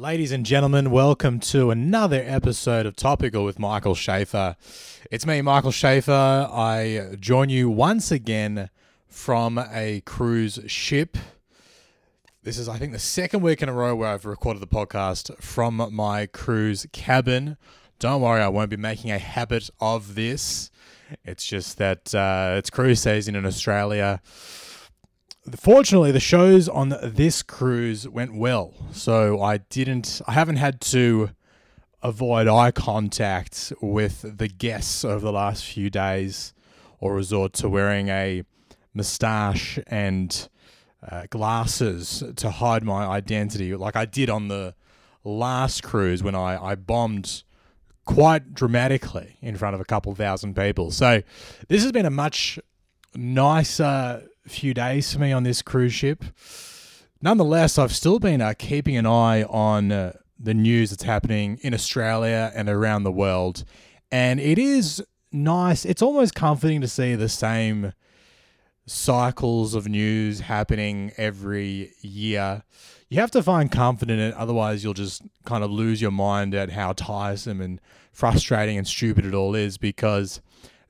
Ladies and gentlemen, welcome to another episode of Topical with Michael Shafar. It's me, Michael Shafar. I join you once again from a cruise ship. This is, I think, the second week in a row where I've recorded the podcast from my cruise cabin. Don't worry, I won't be making a habit of this. It's just that uh, it's cruise season in Australia. Fortunately, the shows on this cruise went well, so I didn't. I haven't had to avoid eye contact with the guests over the last few days, or resort to wearing a moustache and uh, glasses to hide my identity, like I did on the last cruise when I, I bombed quite dramatically in front of a couple thousand people. So this has been a much nicer few days for me on this cruise ship. Nonetheless, I've still been uh, keeping an eye on uh, the news that's happening in Australia and around the world. And it is nice. It's almost comforting to see the same cycles of news happening every year. You have to find comfort in it, otherwise, you'll just kind of lose your mind at how tiresome and frustrating and stupid it all is because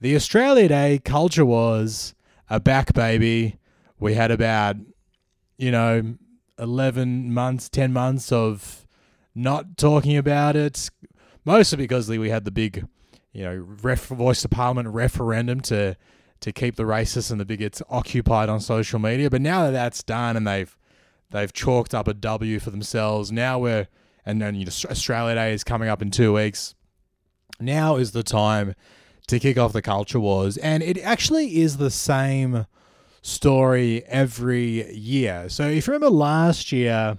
the Australia Day culture was a back baby. We had about, you know, 11 months, 10 months of not talking about it, mostly because we had the big, you know, ref- voice of parliament referendum to to keep the racists and the bigots occupied on social media. But now that that's done and they've they've chalked up a W for themselves, now we're and then you know, Australia Day is coming up in two weeks. Now is the time to kick off the culture wars, and it actually is the same story every year. So if you remember last year,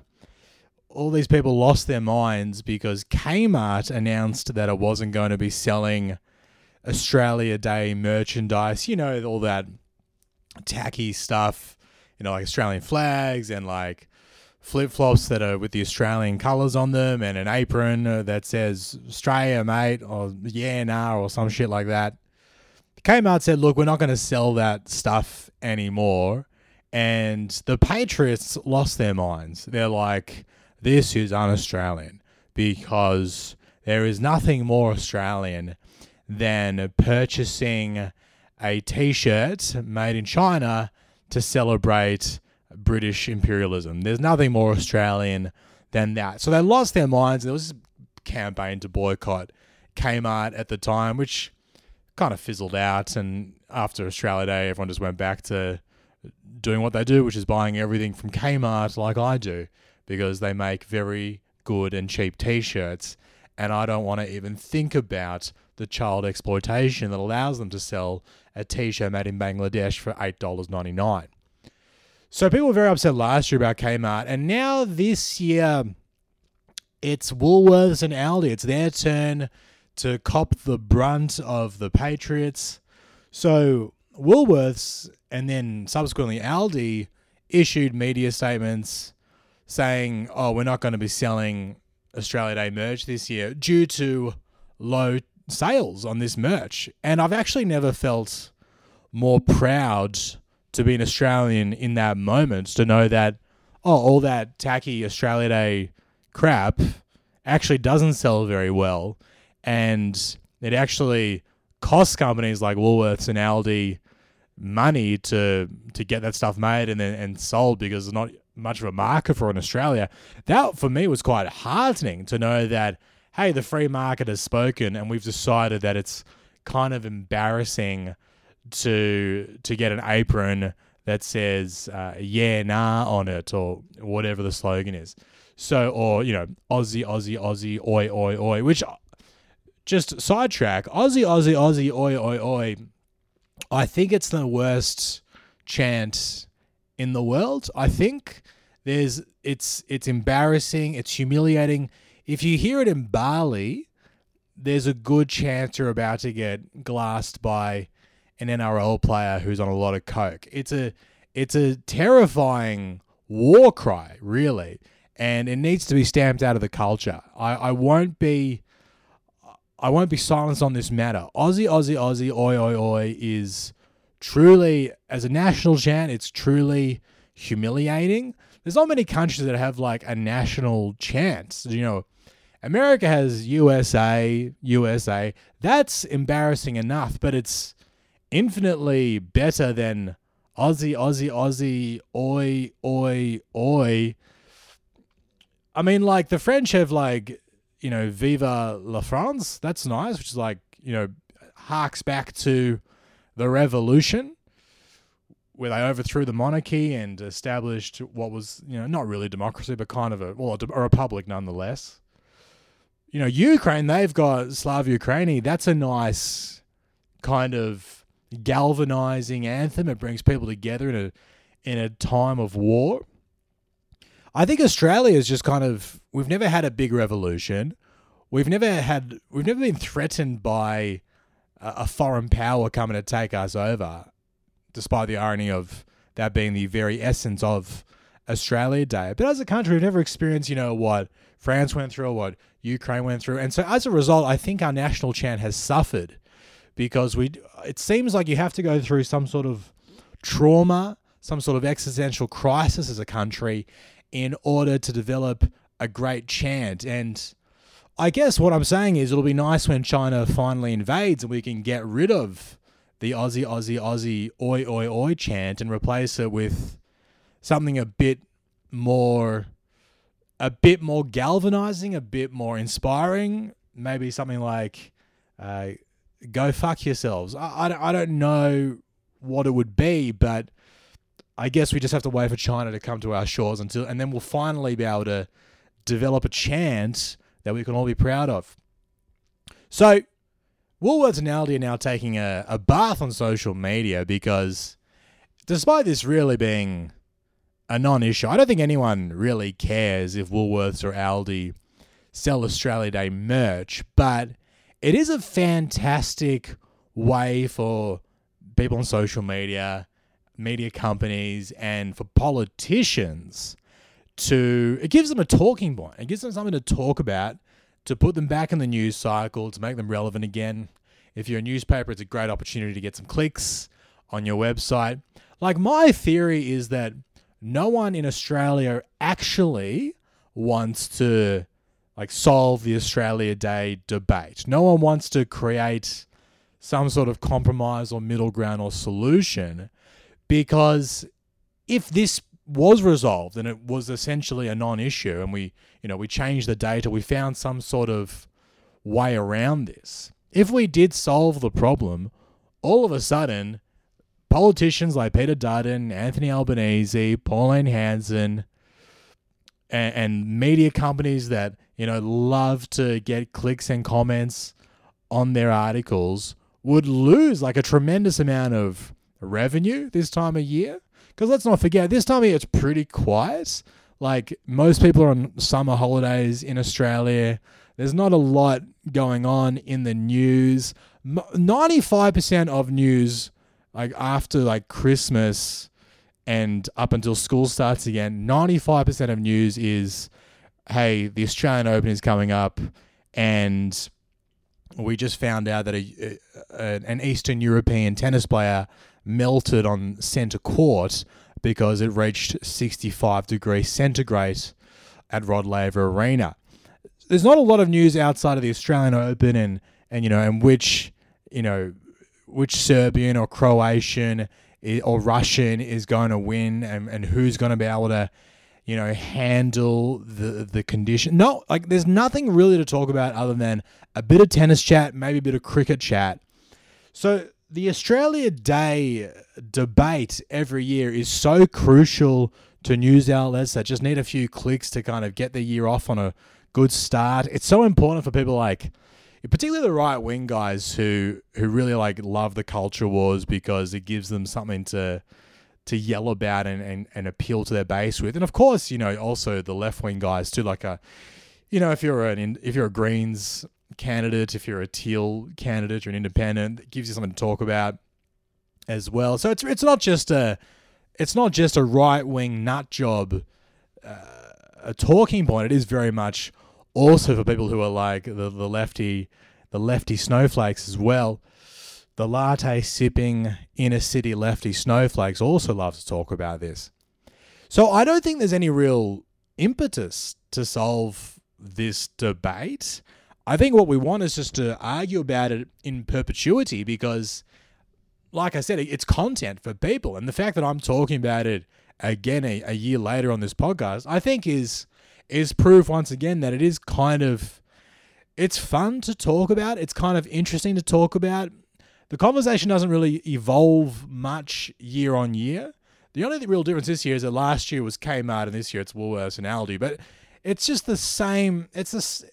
all these people lost their minds because Kmart announced that it wasn't going to be selling Australia Day merchandise. You know, all that tacky stuff, you know, like Australian flags and like flip flops that are with the Australian colours on them and an apron uh, that says Australia, mate, or yeah, nah, or some shit like that. Kmart said, look, we're not going to sell that stuff anymore. And the Patriots lost their minds. They're like, this is un Australian because there is nothing more Australian than purchasing a t shirt made in China to celebrate British imperialism. There's nothing more Australian than that. So they lost their minds. There was a campaign to boycott Kmart at the time, which kind of fizzled out. And after Australia Day, everyone just went back to doing what they do, which is buying everything from Kmart like I do, because they make very good and cheap t shirts. And I don't want to even think about the child exploitation that allows them to sell a t shirt made in Bangladesh for $8.99. So people were very upset last year about Kmart, and now this year it's Woolworths and Aldi. It's their turn to cop the brunt of the Patriots. So Woolworths and then subsequently Aldi issued media statements saying, "Oh, we're not going to be selling Australia Day merch this year due to low sales on this merch." And I've actually never felt more proud to be an Australian in that moment to know that oh all that tacky Australia Day crap actually doesn't sell very well and it actually costs companies like Woolworths and Aldi money to to get that stuff made and then and sold because there's not much of a market for in Australia. That for me was quite heartening to know that hey, the free market has spoken and we've decided that it's kind of embarrassing to to get an apron that says uh, "yeah nah" on it or whatever the slogan is. So, or you know, Aussie, Aussie, Aussie, oi, oi, oi. Which, just sidetrack, Aussie, Aussie, Aussie, oi, oi, oi. I think it's the worst chant in the world. I think there's it's it's embarrassing, it's humiliating. If you hear it in Bali, there's a good chance you're about to get glassed by an NRL player who's on a lot of coke. It's a it's a terrifying war cry, really, and it needs to be stamped out of the culture. I, I won't be I won't be silenced on this matter. Aussie, Aussie, Aussie, oi, oi, oi is truly as a national chant. It's truly humiliating there's not many countries that have like a national chant. You know, America has USA, USA. That's embarrassing enough, but it's infinitely better than Aussie, Aussie, Aussie, oi, oi, oi. I mean, like the French have like, you know, Viva la France. That's nice, which is like, you know, harks back to the revolution where they overthrew the monarchy and established what was, you know, not really democracy, but kind of a, well, a republic nonetheless. You know, Ukraine, they've got Slava Ukraini. That's a nice kind of galvanizing anthem. It brings people together in a in a time of war. I think Australia is just kind of we've never had a big revolution. We've never had we've never been threatened by a, foreign power coming to take us over, despite the irony of that being the very essence of Australia Day. But as a country, we've never experienced, you know, what France went through, what Ukraine went through, and so as a result, I think our national chant has suffered because we. It seems like you have to go through some sort of trauma, some sort of existential crisis as a country, in order to develop a great chant. And I guess what I'm saying is it'll be nice when China finally invades and we can get rid of the Aussie, Aussie, Aussie, oi, oi, oi chant and replace it with something a bit more, a bit more galvanizing, a bit more inspiring. Maybe something like, uh, go fuck yourselves. I, I, I don't know what it would be, but I guess we just have to wait for China to come to our shores until, and then we'll finally be able to develop a chant that we can all be proud of. So, Woolworths and Aldi are now taking a, a bath on social media because, despite this really being a non issue, I don't think anyone really cares if Woolworths or Aldi sell Australia Day merch, but it is a fantastic way for people on social media media companies and for politicians to it gives them a talking point. It gives them something to talk about, to put them back in the news cycle, to make them relevant again. If you're a newspaper, it's a great opportunity to get some clicks on your website. Like my theory is that no one in Australia actually wants to like solve the Australia Day debate. No one wants to create some sort of compromise or middle ground or solution because if this was resolved and it was essentially a non-issue and we you know we changed the data we found some sort of way around this if we did solve the problem all of a sudden politicians like peter dutton anthony albanese pauline hanson and, and media companies that you know love to get clicks and comments on their articles would lose like a tremendous amount of revenue this time of year. Because let's not forget, this time of year it's pretty quiet. Like most people are on summer holidays in Australia. There's not a lot going on in the news. 95% of news, like after like Christmas and up until school starts again, 95% of news is hey, the Australian Open is coming up and we just found out that a, a, an Eastern European tennis player melted on centre court because it reached 65 degrees centigrade at Rod Laver Arena. There's not a lot of news outside of the Australian Open and, and you know, and which, you know, which Serbian or Croatian eh, or Russian is going to win and, and who's going to be able to, you know, handle the the condition. No, like there's nothing really to talk about other than a bit of tennis chat, maybe a bit of cricket chat. So the Australia Day debate every year is so crucial to news outlets that just need a few clicks to kind of get the year off on a good start. It's so important for people like particularly the right wing guys who who really like love the culture wars because it gives them something to to yell about and, and, and appeal to their base with. And of course, you know, also the left wing guys too, like a you know, if you're an if you're a Greens candidate, if you're a teal candidate or an independent, it gives you something to talk about as well. So it's it's not just a it's not just a right wing nut job, uh, a talking point. It is very much also for people who are like the the lefty the lefty snowflakes as well. The latte sipping inner city lefty snowflakes also love to talk about this. So I don't think there's any real impetus to solve this debate. I think what we want is just to argue about it in perpetuity because, like I said, it's content for people. And the fact that I'm talking about it again a, a year later on this podcast, I think is is proof once again that it is kind of it's fun to talk about. It's kind of interesting to talk about. The conversation doesn't really evolve much year on year. The only real difference this year is that last year was Kmart and this year it's Woolworths and Aldi. But it's just the same. It's this,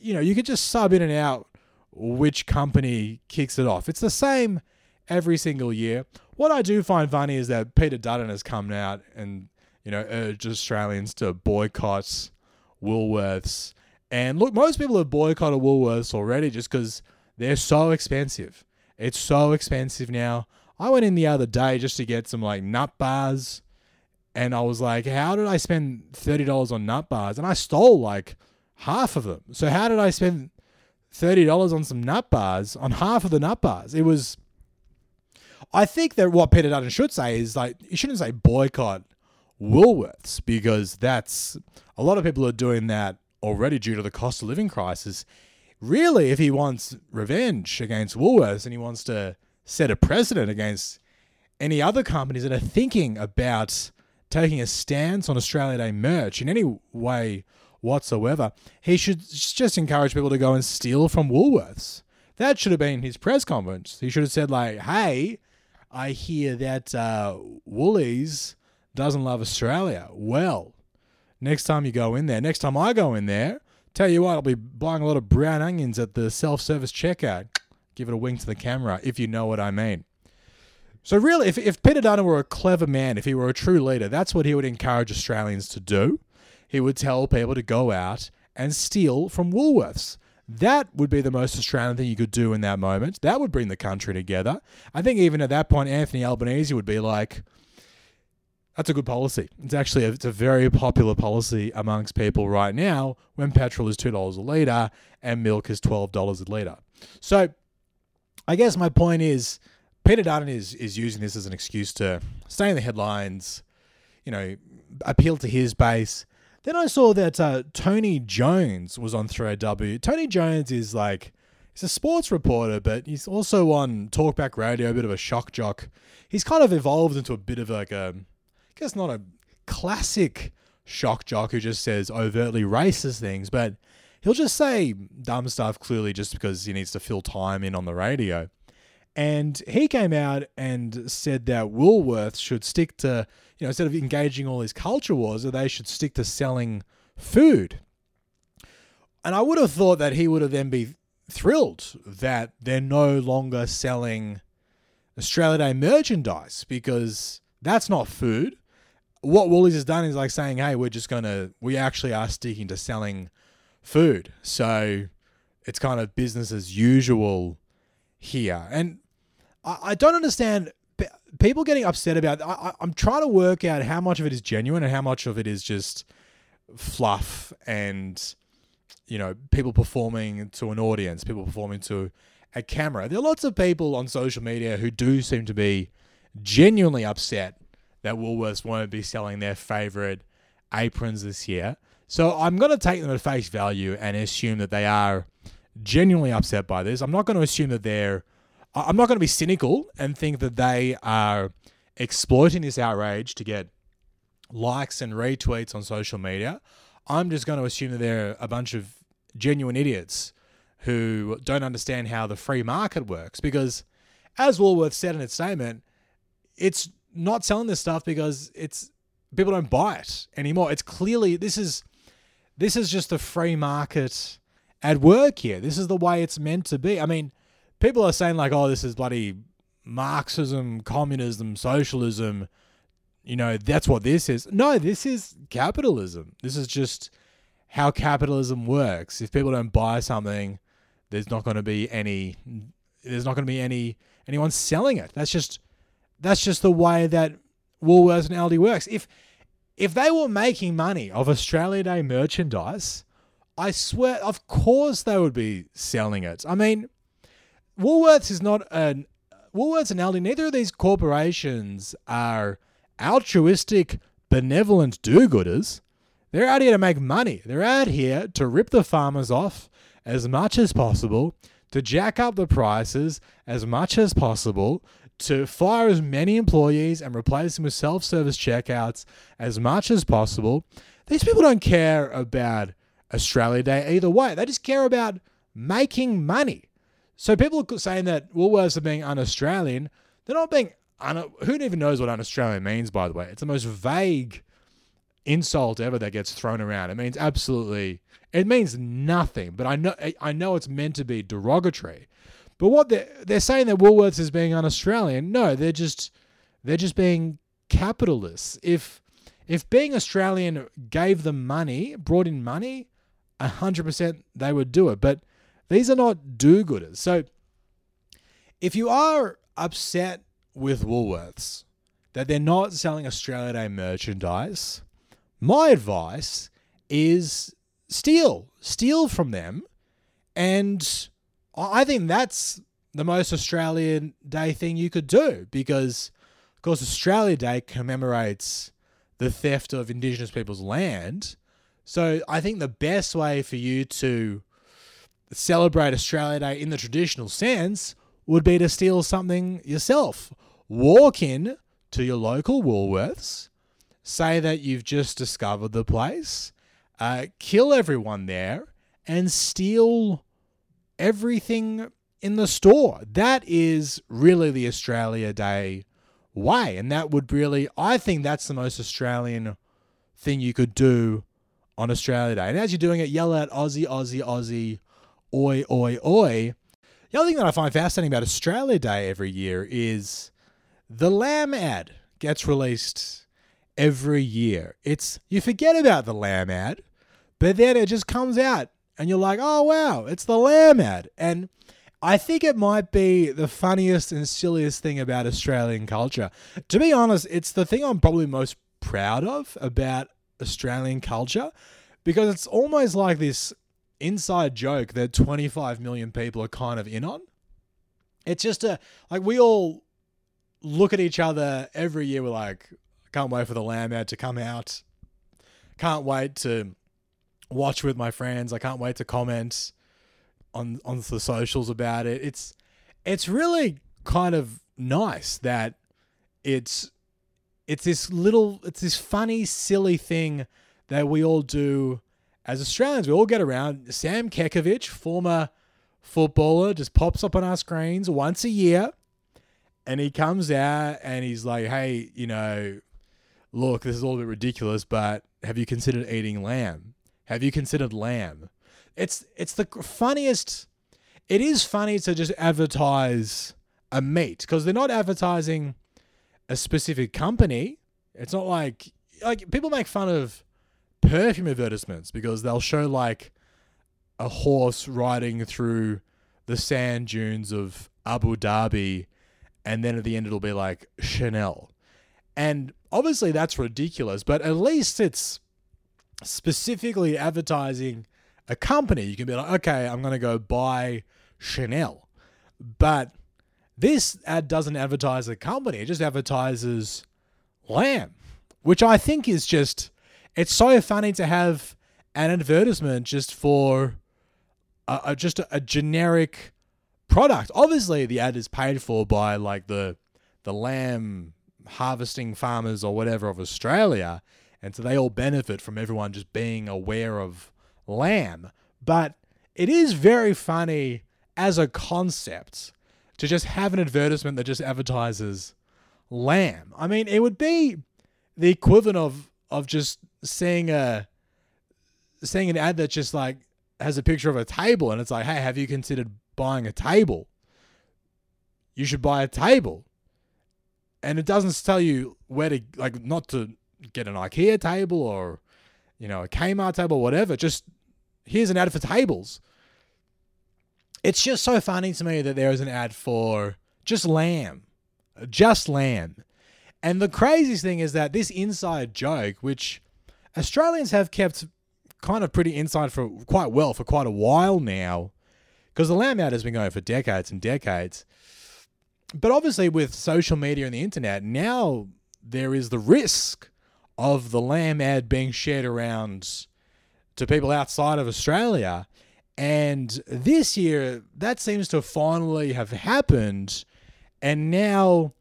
you know, you could just sub in and out which company kicks it off. It's the same every single year. What I do find funny is that Peter Dutton has come out and you know urged Australians to boycott Woolworths. And look, most people have boycotted Woolworths already just because they're so expensive. It's so expensive now. I went in the other day just to get some like nut bars, and I was like, how did I spend thirty dollars on nut bars? And I stole like half of them. So how did I spend thirty dollars on some nut bars on half of the nut bars? It was. I think that what Peter Dutton should say is like you shouldn't say boycott Woolworths because that's a lot of people are doing that already due to the cost of living crisis. Really, if he wants revenge against Woolworths and he wants to set a precedent against any other companies that are thinking about taking a stance on Australia Day merch in any way whatsoever, he should just encourage people to go and steal from Woolworths. That should have been his press conference. He should have said, like, hey, I hear that uh, Woolies doesn't love Australia. Well, next time you go in there, next time I go in there, tell you what, I'll be buying a lot of brown onions at the self service checkout. Give it a wink to the camera, if you know what I mean. So, really, if, if Peter Dutton were a clever man, if he were a true leader, that's what he would encourage Australians to do. He would tell people to go out and steal from Woolworths. That would be the most Australian thing you could do in that moment. That would bring the country together. I think even at that point, Anthony Albanese would be like, that's a good policy. It's actually a, it's a very popular policy amongst people right now when petrol is two dollars a liter and milk is twelve dollars a liter. So, I guess my point is, Peter Dutton is is using this as an excuse to stay in the headlines, you know, appeal to his base. Then I saw that uh, Tony Jones was on 3AW. Tony Jones is like he's a sports reporter, but he's also on Talkback Radio, a bit of a shock jock. He's kind of evolved into a bit of like a guess not a classic shock jock who just says overtly racist things, but he'll just say dumb stuff clearly just because he needs to fill time in on the radio. And he came out and said that Woolworths should stick to, you know, instead of engaging all these culture wars, that they should stick to selling food. And I would have thought that he would have then be thrilled that they're no longer selling Australia Day merchandise because that's not food what Woolies has done is like saying, hey, we're just to, we actually are sticking to selling food. So it's kind of business as usual here. And I, I don't understand people getting upset about I, I'm trying to work out how much of it is genuine and how much of it is just fluff and you know people performing to an audience people performing to a camera there are lots of people on social media who do seem to be genuinely upset that Woolworths won't be selling their favorite aprons this year. So I'm going to take them at face value and assume that they are genuinely upset by this. I'm not going to assume that they're. I'm not going to be cynical and think that they are exploiting this outrage to get likes and retweets on social media. I'm just going to assume that they're a bunch of genuine idiots who don't understand how the free market works. Because, as Woolworths said in its statement, it's not selling this stuff because it's people don't buy it anymore. It's clearly this is this is just the free market at work here. This is the way it's meant to be. I mean, people are saying like, "Oh, this is bloody Marxism, communism, socialism." You know, that's what this is. No, this is capitalism. This is just how capitalism works. If people don't buy something, there's not going to be any there's not going to be any anyone selling it. That's just that's just the way that Woolworths and Aldi works. If if they were making money of Australia Day merchandise, I swear, of course they would be selling it. I mean, Woolworths is not an Woolworths and Aldi. Neither of these corporations are altruistic benevolent do gooders. They're out here to make money. They're out here to rip the farmers off as much as possible, to jack up the prices as much as possible, to fire as many employees and replace them with self service checkouts as much as possible. These people don't care about Australia Day either way. They just care about making money. So people are saying that Woolworths are being un-Australian. They're not being un- who even knows what un-Australian means. By the way, it's the most vague insult ever that gets thrown around. It means absolutely. It means nothing. But I know I know it's meant to be derogatory. But what they're they're saying that Woolworths is being un-Australian. No, they're just they're just being capitalists. If if being Australian gave them money, brought in money, hundred percent they would do it. But these are not do-gooders. So if you are upset with Woolworths that they're not selling Australia Day merchandise, my advice is steal, steal from them, and I think that's the most Australian Day thing you could do because, of course, Australia Day commemorates the theft of Indigenous people's land. So I think the best way for you to celebrate Australia Day in the traditional sense would be to steal something yourself. Walk in to your local Woolworths, say that you've just discovered the place, uh, kill everyone there, and steal everything in the store. That is really the Australia Day way. And that would really, I think that's the most Australian thing you could do on Australia Day. And as you're doing it, yell out Aussie, Aussie, Aussie, oi, oi, oi. The other thing that I find fascinating about Australia Day every year is the lamb ad gets released every year. It's you forget about the lamb ad, but then it just comes out and you're like, "Oh wow, it's the lamb ad." And I think it might be the funniest and silliest thing about Australian culture. To be honest, it's the thing I'm probably most proud of about Australian culture because it's almost like this inside joke that 25 million people are kind of in on. It's just a like we all look at each other every year. We're like, can't wait for the lamb ad to come out. Can't wait to watch with my friends. I can't wait to comment on on the socials about it. It's it's really kind of nice that it's it's this little it's this funny silly thing that we all do as Australians. We all get around. Sam Kekovich, former footballer, just pops up on our screens once a year and he comes out and he's like, "Hey, you know, look, this is all a bit ridiculous, but have you considered eating lamb? Have you considered lamb?" It's it's the funniest. It is funny to just advertise a meat because they're not advertising a specific company. It's not like like people make fun of perfume advertisements because they'll show like a horse riding through the sand dunes of Abu Dhabi and then at the end it'll be like Chanel. And obviously that's ridiculous, but at least it's specifically advertising a company. You can be like, okay, I'm going to go buy Chanel. But this ad doesn't advertise a company, it just advertises lamb, which I think is just, it's so funny to have an advertisement just for a, a just a, a generic product. Obviously, the ad is paid for by like the the lamb harvesting farmers or whatever of Australia, and so they all benefit from everyone just being aware of lamb. But it is very funny as a concept to just have an advertisement that just advertises lamb. I mean, it would be the equivalent of of just seeing a seeing an ad that just like has a picture of a table and it's like, hey, have you considered buying a table. You should buy a table. And it doesn't tell you where to, like, not to get an IKEA table or, you know, a Kmart table, whatever. Just here's an ad for tables. It's just so funny to me that there is an ad for just lamb, just lamb. And the craziest thing is that this inside joke, which Australians have kept kind of pretty inside for quite well for quite a while now, because the lamb ad has been going for decades and decades. But obviously, with social media and the internet, now there is the risk of the lamb ad being shared around to people outside of Australia. And this year, that seems to finally have happened. And now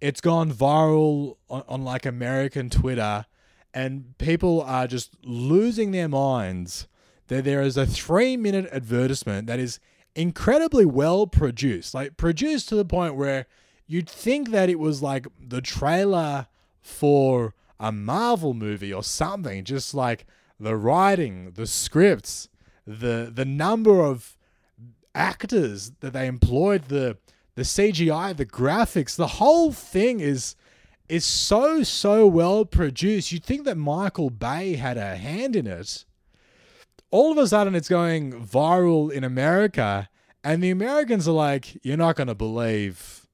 it's gone viral on, on like American Twitter. And people are just losing their minds that there is a three minute advertisement that is incredibly well produced. Like, produced to the point where you'd think that it was like the trailer for a Marvel movie or something. Just like the writing, the scripts, the the number of actors that they employed, the the CGI, the graphics, the whole thing is is so so well produced. You'd think that Michael Bay had a hand in it. All of a sudden, it's going viral in America, and the Americans are like, "You're not going to believe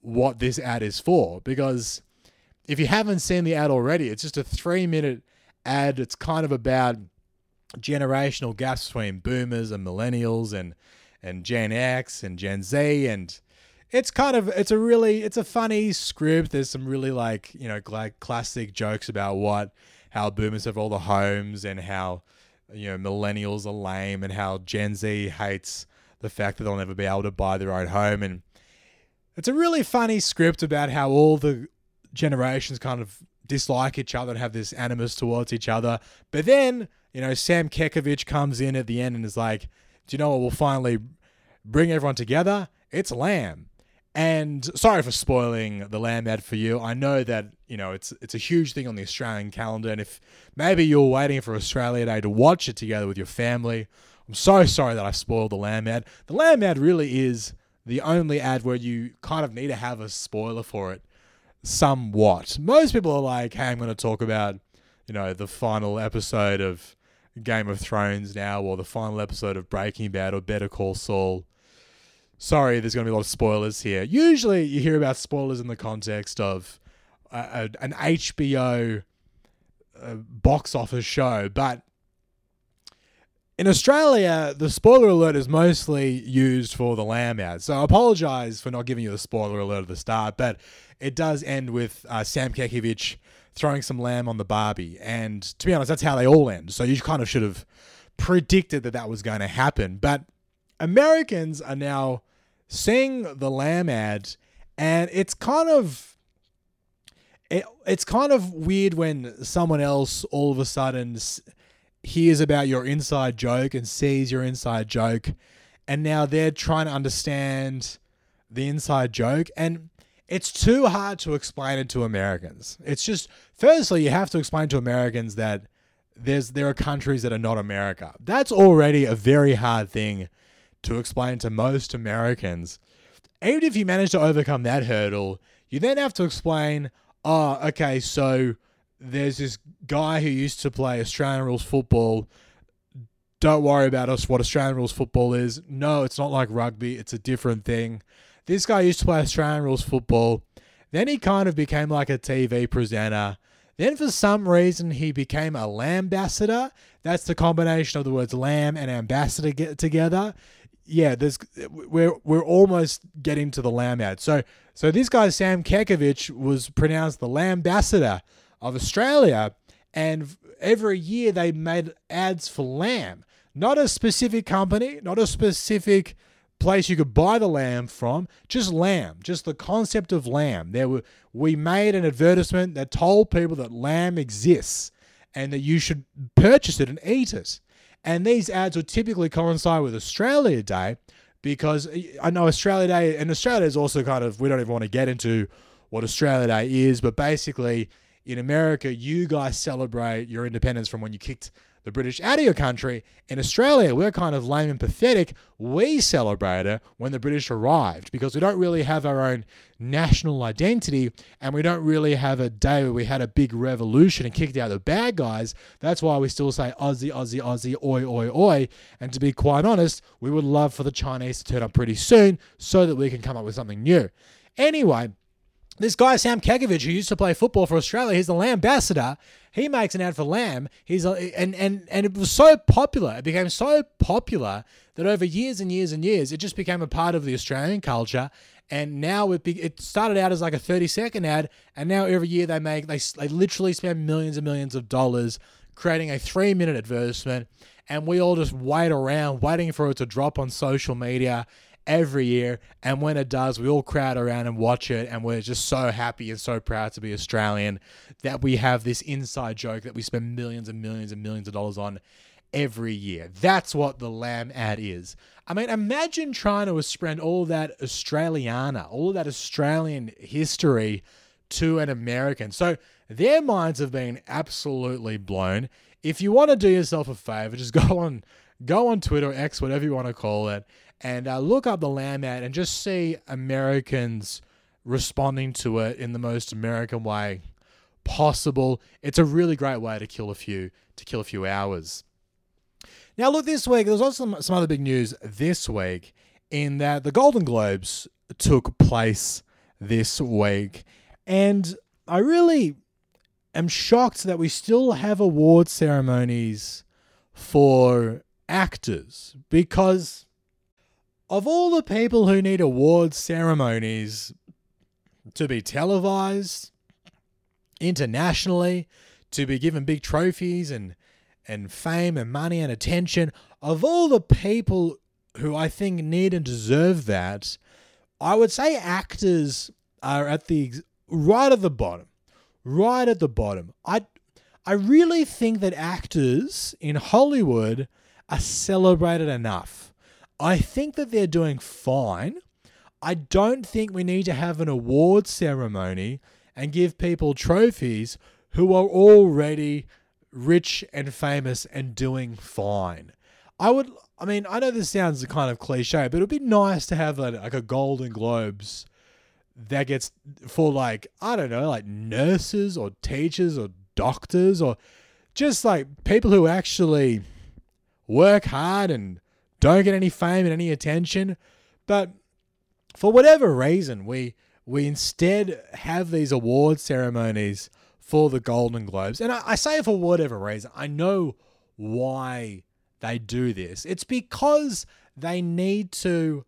what this ad is for," because if you haven't seen the ad already, it's just a three minute ad. It's kind of about generational gaps between boomers and millennials and and Gen X and Gen Z and it's kind of it's a really it's a funny script. There's some really like you know like classic jokes about what how boomers have all the homes and how you know millennials are lame and how Gen Z hates the fact that they'll never be able to buy their own home and it's a really funny script about how all the generations kind of dislike each other and have this animus towards each other. But then, you know, Sam Kekovich comes in at the end and is like, do you know what will finally bring everyone together? It's Lamb. And sorry for spoiling the Lamb ad for you. I know that, you know, it's it's a huge thing on the Australian calendar. And if maybe you're waiting for Australia Day to watch it together with your family, I'm so sorry that I spoiled the Lamb ad. The Lamb ad really is the only ad where you kind of need to have a spoiler for it somewhat. Most people are like, hey, I'm going to talk about, you know, the final episode of Game of Thrones now, or the final episode of Breaking Bad, or Better Call Saul. Sorry, there's going to be a lot of spoilers here. Usually, you hear about spoilers in the context of a, a, an HBO uh, box office show, but in Australia, the spoiler alert is mostly used for the lamb ad. So I apologize for not giving you the spoiler alert at the start, but it does end with uh, Sam Kekovich throwing some lamb on the Barbie. And to be honest, that's how they all end. So you kind of should have predicted that that was going to happen. But Americans are now seeing the lamb ad, and it's kind of. It, it's kind of weird when someone else all of a sudden hears about your inside joke and sees your inside joke, and now they're trying to understand the inside joke. And it's too hard to explain it to Americans. It's just, firstly, you have to explain to Americans that there's there are countries that are not America. That's already a very hard thing to explain to most Americans. Even if you manage to overcome that hurdle, you then have to explain, oh, okay, so there's this guy who used to play Australian rules football. Don't worry about us what Australian rules football is. No, it's not like rugby, it's a different thing. This guy used to play Australian rules football. Then he kind of became like a TV presenter. Then for some reason he became a lambassador. That's the combination of the words lamb and ambassador get together. Yeah, there's we're we're almost getting to the lamb ad. So so this guy Sam Kekovich was pronounced the lambassador of Australia, and every year they made ads for lamb. Not a specific company, not a specific place you could buy the lamb from, just lamb, just the concept of lamb. There were we made an advertisement that told people that lamb exists and that you should purchase it and eat it. And these ads would typically coincide with Australia Day because I know Australia Day and Australia is also kind of we don't even want to get into what Australia Day is, but basically in America, you guys celebrate your independence from when you kicked the British out of your country. In Australia, we're kind of lame and pathetic. We celebrate it when the British arrived because we don't really have our own national identity and we don't really have a day where we had a big revolution and kicked out the bad guys. That's why we still say Aussie, Aussie, Aussie, oi, oi, oi. And to be quite honest, we would love for the Chinese to turn up pretty soon so that we can come up with something new. Anyway, this guy Sam Kekovich, who used to play football for Australia, he's the ambassador. He makes an ad for Lamb. He's a, and and and it was so popular. It became so popular that over years and years and years, it just became a part of the Australian culture. and now it be, it started out as like a 30 second ad and now every year they make they, they literally spend millions and millions of dollars creating a 3 minute advertisement and we all just wait around waiting for it to drop on social media every year and when it does we all crowd around and watch it and we're just so happy and so proud to be Australian that we have this inside joke that we spend millions and millions and millions of dollars on every year. That's what the lamb ad is. I mean, imagine trying to spread all that Australiana, all that Australian history to an American. So their minds have been absolutely blown. If you want to do yourself a favor, just go on go on Twitter, X, whatever you want to call it, and uh, look up the lamb ad and just see Americans responding to it in the most American way possible. It's a really great way to kill a few to kill a few hours. Now, look, this week, there's also some, some other big news this week in that the Golden Globes took place this week. And I really am shocked that we still have award ceremonies for actors because of all the people who need award ceremonies to be televised internationally, to be given big trophies and and fame and money and attention, of all the people who I think need and deserve that, I would say actors are at the right at the bottom. Right at the bottom. I I really think that actors in Hollywood are celebrated enough. I think that they're doing fine. I don't think we need to have an award ceremony and give people trophies who are already rich and famous and doing fine. I would, I mean, I know this sounds kind of cliche, but it would be nice to have a, like a Golden Globes that gets for like, I don't know, like nurses or teachers or doctors or just like people who actually work hard and don't get any fame and any attention. But for whatever reason, we we instead have these award ceremonies for the Golden Globes. And I, I say for whatever reason. I know why they do this. It's because they need to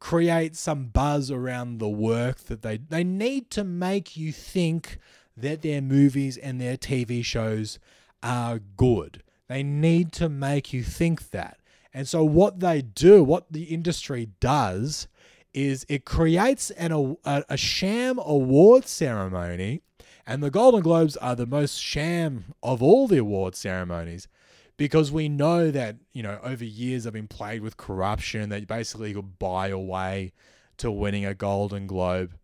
create some buzz around the work that they they need to make you think that their movies and their TV shows are good. They need to make you think that. And so what they do, what the industry does is it creates an a, a sham award ceremony and the Golden Globes are the most sham of all the award ceremonies because we know that, you know, over years I've been plagued with corruption that basically you could buy your way to winning a Golden Globe.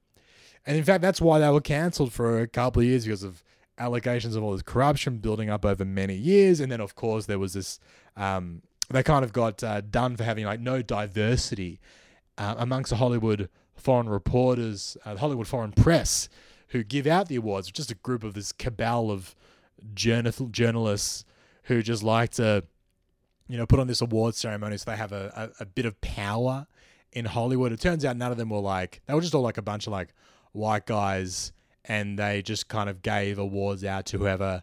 And in fact, that's why they were cancelled for a couple of years because of allegations of all this corruption building up over many years. And then, of course, there was this, um, they kind of got uh, done for having like no diversity uh, amongst the Hollywood foreign reporters, uh, the Hollywood foreign press who give out the awards, just a group of this cabal of journal- journalists who just like to, you know, put on this award ceremony so they have a, a, a bit of power in Hollywood. It turns out none of them were like, they were just all like a bunch of like white guys and they just kind of gave awards out to whoever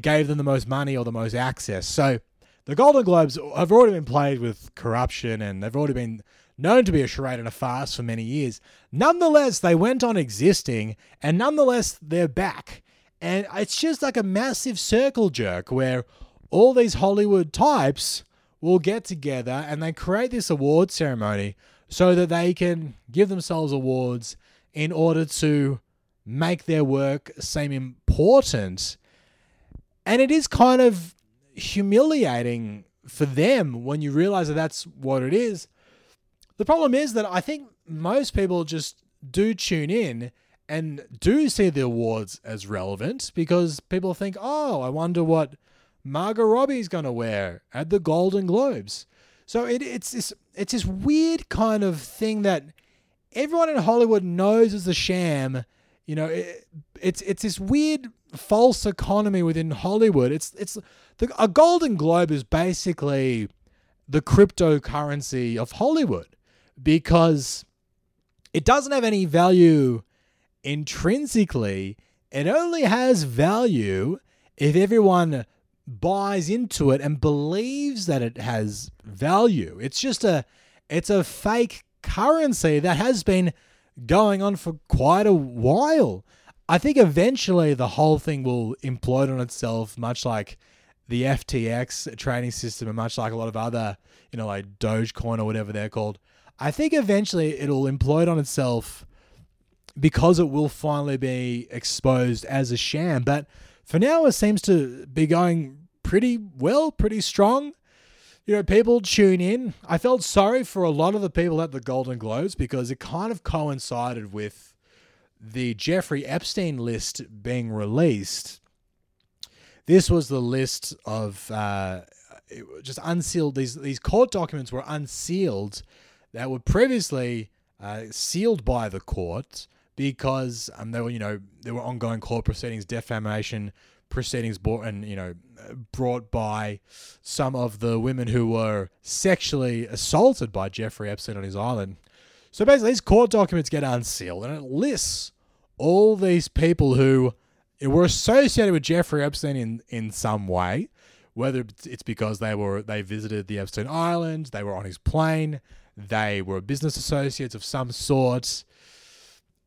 gave them the most money or the most access. So the Golden Globes have already been plagued with corruption and they've already been known to be a charade and a farce for many years. Nonetheless, they went on existing, and nonetheless, they're back. And it's just like a massive circle jerk where all these Hollywood types will get together and they create this award ceremony so that they can give themselves awards in order to make their work seem important. And it is kind of humiliating for them when you realize that that's what it is the problem is that I think most people just do tune in and do see the awards as relevant because people think, oh, I wonder what Margot Robbie's going to wear at the Golden Globes. So it, it's this it's this weird kind of thing that everyone in Hollywood knows is a sham. You know, it, it's it's this weird false economy within Hollywood. It's it's the, a Golden Globe is basically the cryptocurrency of Hollywood because it doesn't have any value intrinsically. It only has value if everyone buys into it and believes that it has value. It's just a it's a fake currency that has been going on for quite a while. I think eventually the whole thing will implode on itself, much like the FTX trading system and much like a lot of other, you know, like Dogecoin or whatever they're called. I think eventually it'll implode on itself because it will finally be exposed as a sham. But for now, it seems to be going pretty well, pretty strong. You know, people tune in. I felt sorry for a lot of the people at the Golden Globes because it kind of coincided with the Jeffrey Epstein list being released. This was the list of uh, just unsealed. These these court documents were unsealed that were previously uh, sealed by the court because um, they were, you know, there were ongoing court proceedings, defamation proceedings, brought and you know, brought by some of the women who were sexually assaulted by Jeffrey Epstein on his island. So basically, these court documents get unsealed, and it lists all these people who were associated with Jeffrey Epstein in in some way, whether it's because they were they visited the Epstein Island, they were on his plane, they were business associates of some sort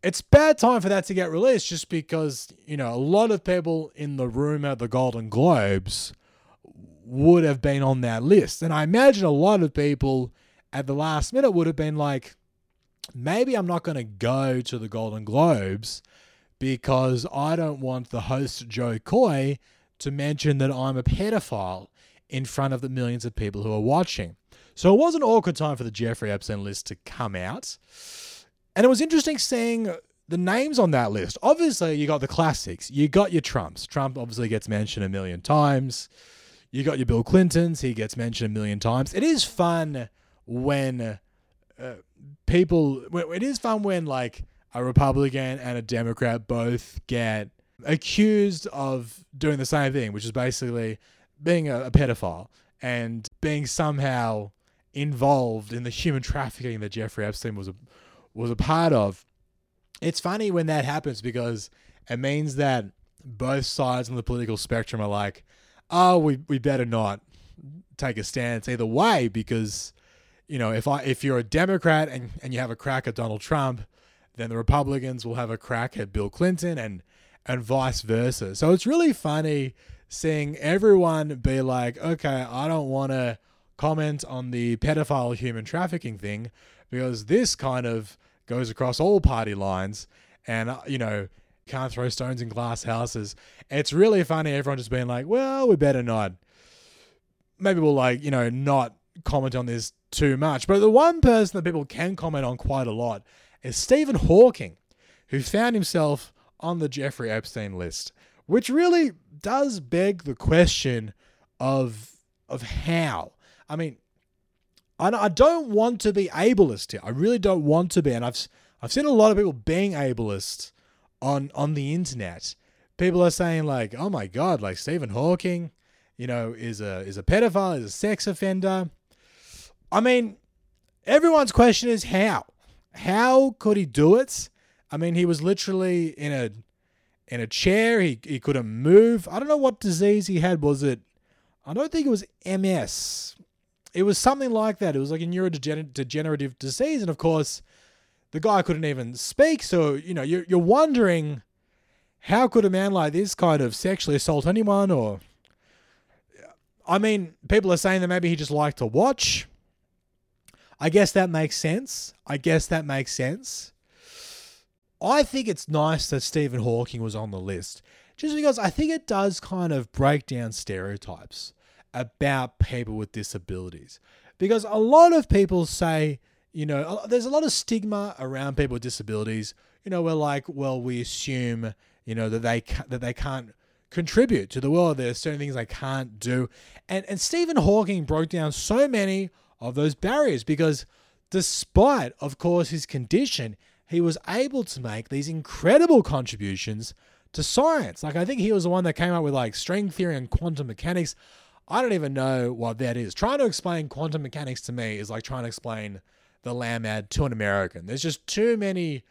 it's bad time for that to get released just because, you know, a lot of people in the room at the Golden Globes would have been on that list. And I imagine a lot of people at the last minute would have been like, maybe I'm not going to go to the Golden Globes because I don't want the host, Jo Koy, to mention that I'm a pedophile in front of the millions of people who are watching. So it was an awkward time for the Jeffrey Epstein list to come out. And it was interesting seeing the names on that list. Obviously, you got the classics. You got your Trumps. Trump obviously gets mentioned a million times. You got your Bill Clintons. He gets mentioned a million times. It is fun when uh, people. It is fun when like a Republican and a Democrat both get accused of doing the same thing, which is basically being a, a pedophile and being somehow involved in the human trafficking that Jeffrey Epstein was a, was a part of. It's funny when that happens because it means that both sides on the political spectrum are like, oh, we, we better not take a stance either way because, you know, if I if you're a Democrat and, and you have a crack at Donald Trump, then the Republicans will have a crack at Bill Clinton and and vice versa. So it's really funny seeing everyone be like, okay, I don't want to comment on the pedophile human trafficking thing because this kind of goes across all party lines and, uh, you know, can't throw stones in glass houses. It's really funny, everyone just being like, well, we better not. Maybe we'll, like, you know, not comment on this too much. But the one person that people can comment on quite a lot is Stephen Hawking, who found himself on the Jeffrey Epstein list, which really does beg the question of of how. I mean, I don't want to be ableist here. I really don't want to be, and I've I've seen a lot of people being ableist on on the internet. People are saying like, "Oh my god, like Stephen Hawking, you know, is a is a pedophile, is a sex offender." I mean, everyone's question is how. How could he do it? I mean, he was literally in a in a chair. He he couldn't move. I don't know what disease he had. Was it? I don't think it was MS. It was something like that. It was like a neurodegenerative disease, and of course, the guy couldn't even speak. So you know, you're you're wondering how could a man like this kind of sexually assault anyone? Or, I mean, people are saying that maybe he just liked to watch. I guess that makes sense. I guess that makes sense. I think it's nice that Stephen Hawking was on the list just because I think it does kind of break down stereotypes about people with disabilities. Because a lot of people say, you know, there's a lot of stigma around people with disabilities. You know, we're like, well, we assume, you know, that they that they can't contribute to the world. There's certain things they can't do, and and Stephen Hawking broke down so many of those barriers because, despite, of course, his condition, he was able to make these incredible contributions to science. Like I think he was the one that came up with like string theory and quantum mechanics. I don't even know what that is. Trying to explain quantum mechanics to me is like trying to explain the lamb ad to an American. There's just too many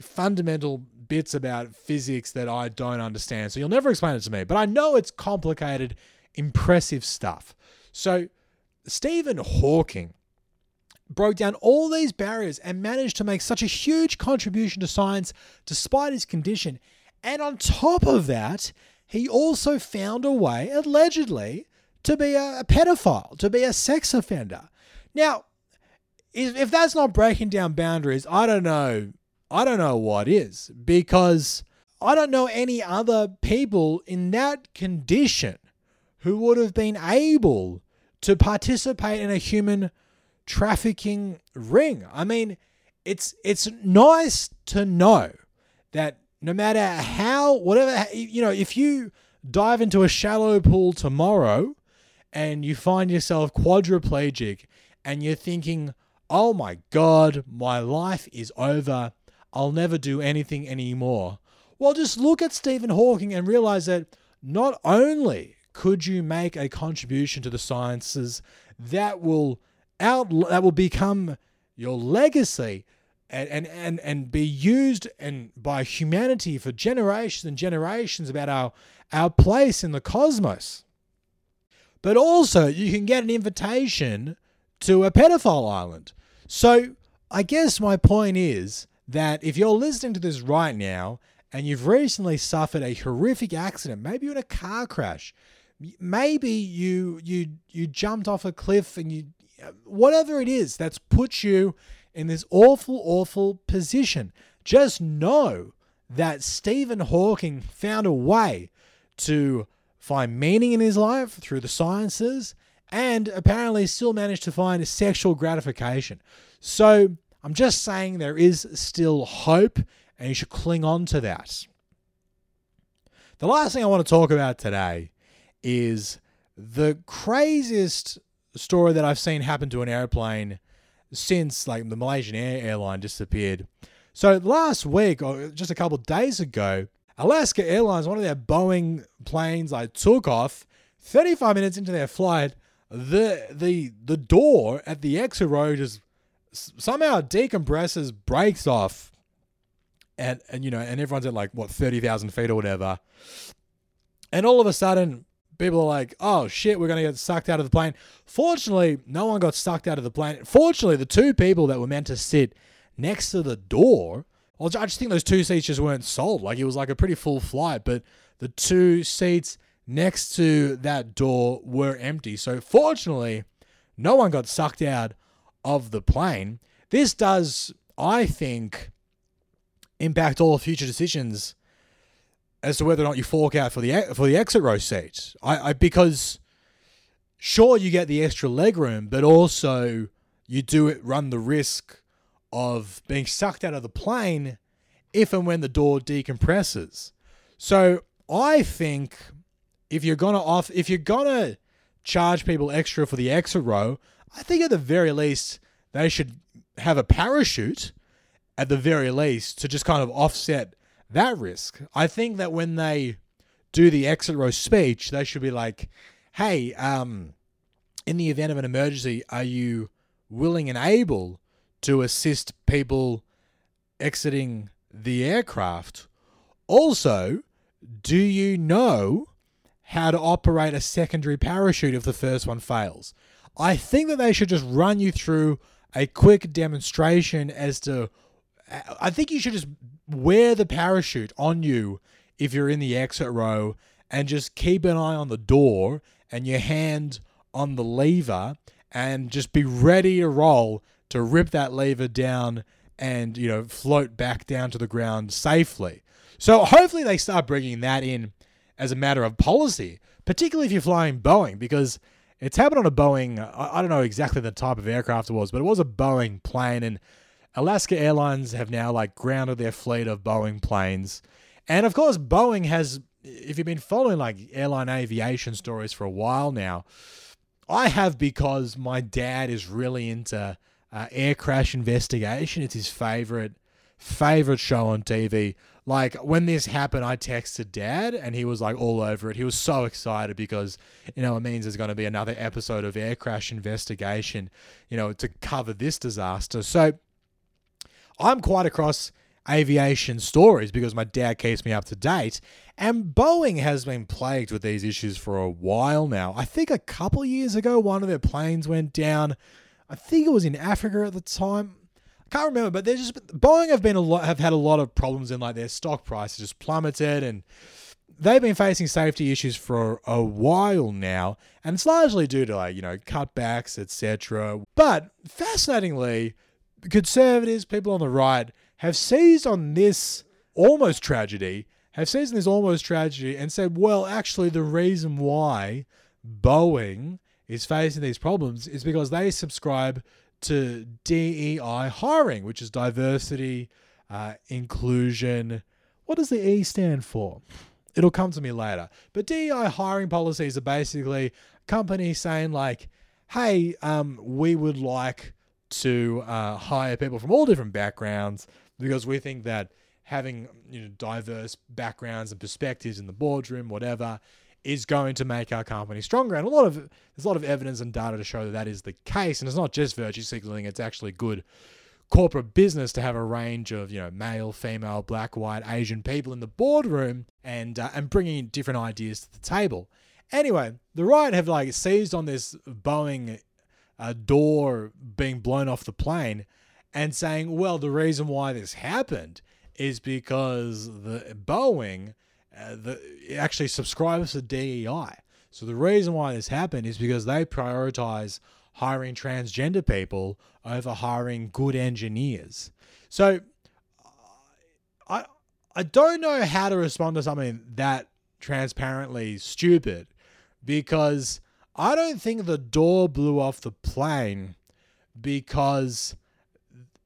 fundamental bits about physics that I don't understand. So you'll never explain it to me. But I know it's complicated, impressive stuff. So Stephen Hawking broke down all these barriers and managed to make such a huge contribution to science despite his condition. And on top of that, he also found a way, allegedly, to be a, pedophile, to be a sex offender. Now, if that's not breaking down boundaries, I don't know. I don't know what is because I don't know any other people in that condition who would have been able to participate in a human trafficking ring. I mean, it's it's nice to know that no matter how whatever you know, if you dive into a shallow pool tomorrow and you find yourself quadriplegic and you're thinking, "Oh my god, my life is over. I'll never do anything anymore." Well, just look at Stephen Hawking and realize that not only could you make a contribution to the sciences that will out that will become your legacy and, and, and, and be used and by humanity for generations and generations about our, our place in the cosmos. But also, you can get an invitation to a pedophile island. So, I guess my point is that if you're listening to this right now and you've recently suffered a horrific accident, maybe you're in a car crash, maybe you you you jumped off a cliff and you whatever it is that's put you in this awful awful position just know that Stephen Hawking found a way to find meaning in his life through the sciences and apparently still managed to find sexual gratification. So I'm just saying there is still hope and you should cling on to that. The last thing I want to talk about today is the craziest story that I've seen happen to an airplane since like the Malaysian Air airline disappeared. So last week or just a couple days ago, Alaska Airlines, one of their Boeing planes, like took off. 35 minutes into their flight, the the the door at the exit row just somehow decompresses, breaks off, and and you know, and everyone's at like what 30,000 feet or whatever. And all of a sudden, people are like, oh shit, we're going to get sucked out of the plane. Fortunately, no one got sucked out of the plane. Fortunately, the two people that were meant to sit next to the door, I just think those two seats just weren't sold. Like it was like a pretty full flight, but the two seats next to that door were empty. So fortunately, no one got sucked out of the plane. This does, I think, impact all future decisions as to whether or not you fork out for the for the exit row seat. I, I because sure you get the extra leg room, but also you do it run the risk of being sucked out of the plane if and when the door decompresses. So I think if you're gonna off if you're gonna charge people extra for the exit row, I think at the very least they should have a parachute at the very least to just kind of offset that risk. I think that when they do the exit row speech, they should be like, hey, um, in the event of an emergency, are you willing and able to assist people exiting the aircraft? Also, do you know how to operate a secondary parachute if the first one fails? I think that they should just run you through a quick demonstration as to. I think you should just wear the parachute on you if you're in the exit row and just keep an eye on the door and your hand on the lever and just be ready to roll to rip that lever down and you know float back down to the ground safely. So hopefully they start bringing that in as a matter of policy, particularly if you're flying Boeing because it's happened on a Boeing. I don't know exactly the type of aircraft it was, but it was a Boeing plane and Alaska Airlines have now like grounded their fleet of Boeing planes. And of course, Boeing has, if you've been following like airline aviation stories for a while now, I have because my dad is really into uh, air crash investigation. It's his favorite favorite show on TV. Like when this happened, I texted dad and he was like all over it. He was so excited because, you know, it means there's going to be another episode of Air Crash Investigation, you know, to cover this disaster. So I'm quite across aviation stories because my dad keeps me up to date. And Boeing has been plagued with these issues for a while now. I think a couple years ago, one of their planes went down. I think it was in Africa at the time. I can't remember, but there's just Boeing have been a lot have had a lot of problems in like their stock price just plummeted and they've been facing safety issues for a while now, and it's largely due to like you know cutbacks, etc. But fascinatingly, conservatives, people on the right, have seized on this almost tragedy, have seized on this almost tragedy, and said, well, actually, the reason why Boeing is facing these problems is because they subscribe to DEI hiring, which is diversity, uh, inclusion. What does the E stand for? It'll come to me later. But DEI hiring policies are basically companies saying like, "Hey, um, we would like to uh, hire people from all different backgrounds because we think that having you know diverse backgrounds and perspectives in the boardroom, whatever, is going to make our company stronger. And a lot of there's a lot of evidence and data to show that that is the case. And it's not just virtue signaling; it's actually good corporate business to have a range of you know male, female, black, white, Asian people in the boardroom and uh, and bringing different ideas to the table. Anyway, the right have like seized on this Boeing uh, door being blown off the plane and saying, well, the reason why this happened is because the Boeing uh, the, actually subscribes to DEI. So the reason why this happened is because they prioritize hiring transgender people over hiring good engineers. So I I don't know how to respond to something that transparently stupid because I don't think the door blew off the plane because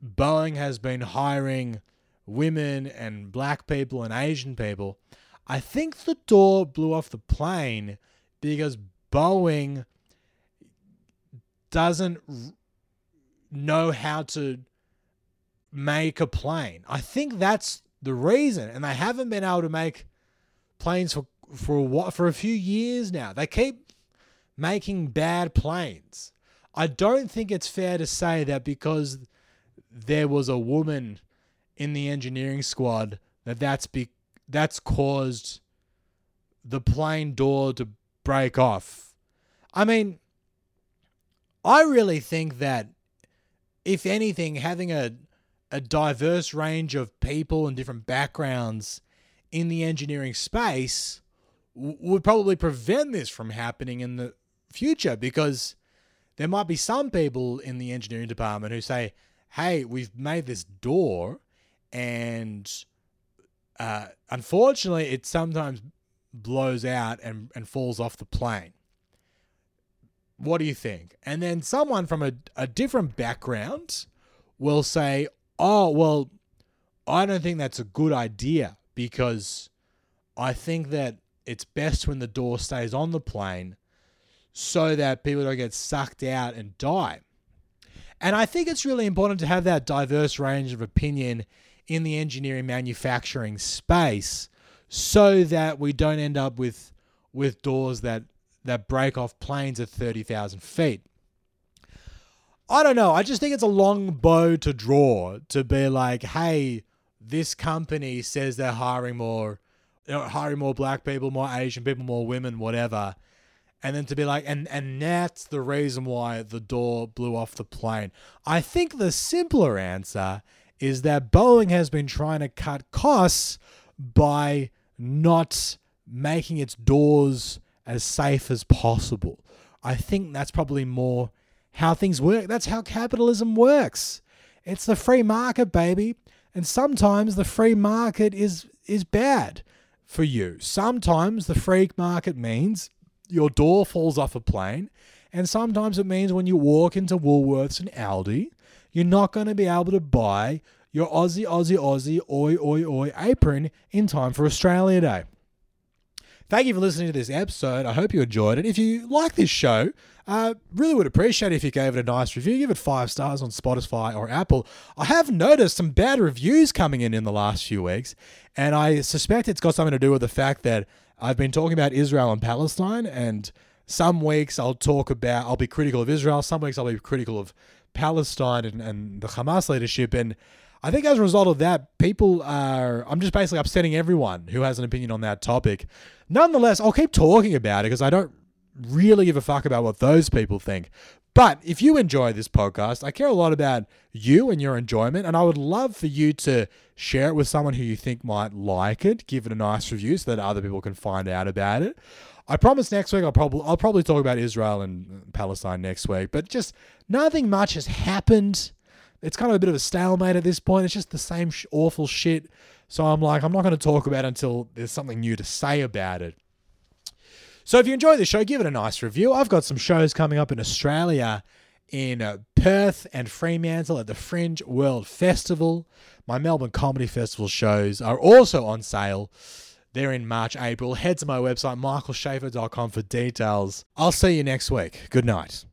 Boeing has been hiring women and black people and Asian people. I think the door blew off the plane because Boeing doesn't know how to make a plane. I think that's the reason, and they haven't been able to make planes for for a for a few years now. They keep making bad planes. I don't think it's fair to say that because there was a woman in the engineering squad that that's be that's caused the plane door to break off. I mean, I really think that if anything, having a a diverse range of people and different backgrounds in the engineering space w- would probably prevent this from happening in the future because there might be some people in the engineering department who say, "Hey, we've made this door, and uh, unfortunately, it sometimes blows out and, and falls off the plane." What do you think? And then someone from a, a different background will say, oh, well, I don't think that's a good idea because I think that it's best when the door stays on the plane so that people don't get sucked out and die. And I think it's really important to have that diverse range of opinion in the engineering manufacturing space so that we don't end up with with doors that that break off planes at 30,000 feet. I don't know. I just think it's a long bow to draw to be like, hey, this company says they're hiring more, you know, hiring more black people, more Asian people, more women, whatever. And then to be like, and and that's the reason why the door blew off the plane. I think the simpler answer is that Boeing has been trying to cut costs by not making its doors as safe as possible. I think that's probably more how things work. That's how capitalism works. It's the free market, baby. And sometimes the free market is is bad for you. Sometimes the free market means your door falls off a plane, and sometimes it means when you walk into Woolworths and Aldi, you're not going to be able to buy your Aussie, Aussie, Aussie, oi, oi, oi apron in time for Australia Day. Thank you for listening to this episode. I hope you enjoyed it. If you like this show, uh, really would appreciate it if you gave it a nice review. Give it five stars on Spotify or Apple. I have noticed some bad reviews coming in in the last few weeks, and I suspect it's got something to do with the fact that I've been talking about Israel and Palestine, and some weeks I'll talk about, I'll be critical of Israel, some weeks I'll be critical of Palestine and, and the Hamas leadership, and I think as a result of that, people are. I'm just basically upsetting everyone who has an opinion on that topic. Nonetheless, I'll keep talking about it because I don't really give a fuck about what those people think. But if you enjoy this podcast, I care a lot about you and your enjoyment, and I would love for you to share it with someone who you think might like it. Give it a nice review so that other people can find out about it. I promise next week I'll probably I'll probably talk about Israel and Palestine next week, but just nothing much has happened. It's kind of a bit of a stalemate at this point. It's just the same sh- awful shit. So I'm like, I'm not going to talk about it until there's something new to say about it. So if you enjoy the show, give it a nice review. I've got some shows coming up in Australia in uh, Perth and Fremantle at the Fringe World Festival. My Melbourne Comedy Festival shows are also on sale. They're in March, April. Head to my website, michaelshafar.com for details. I'll see you next week. Good night.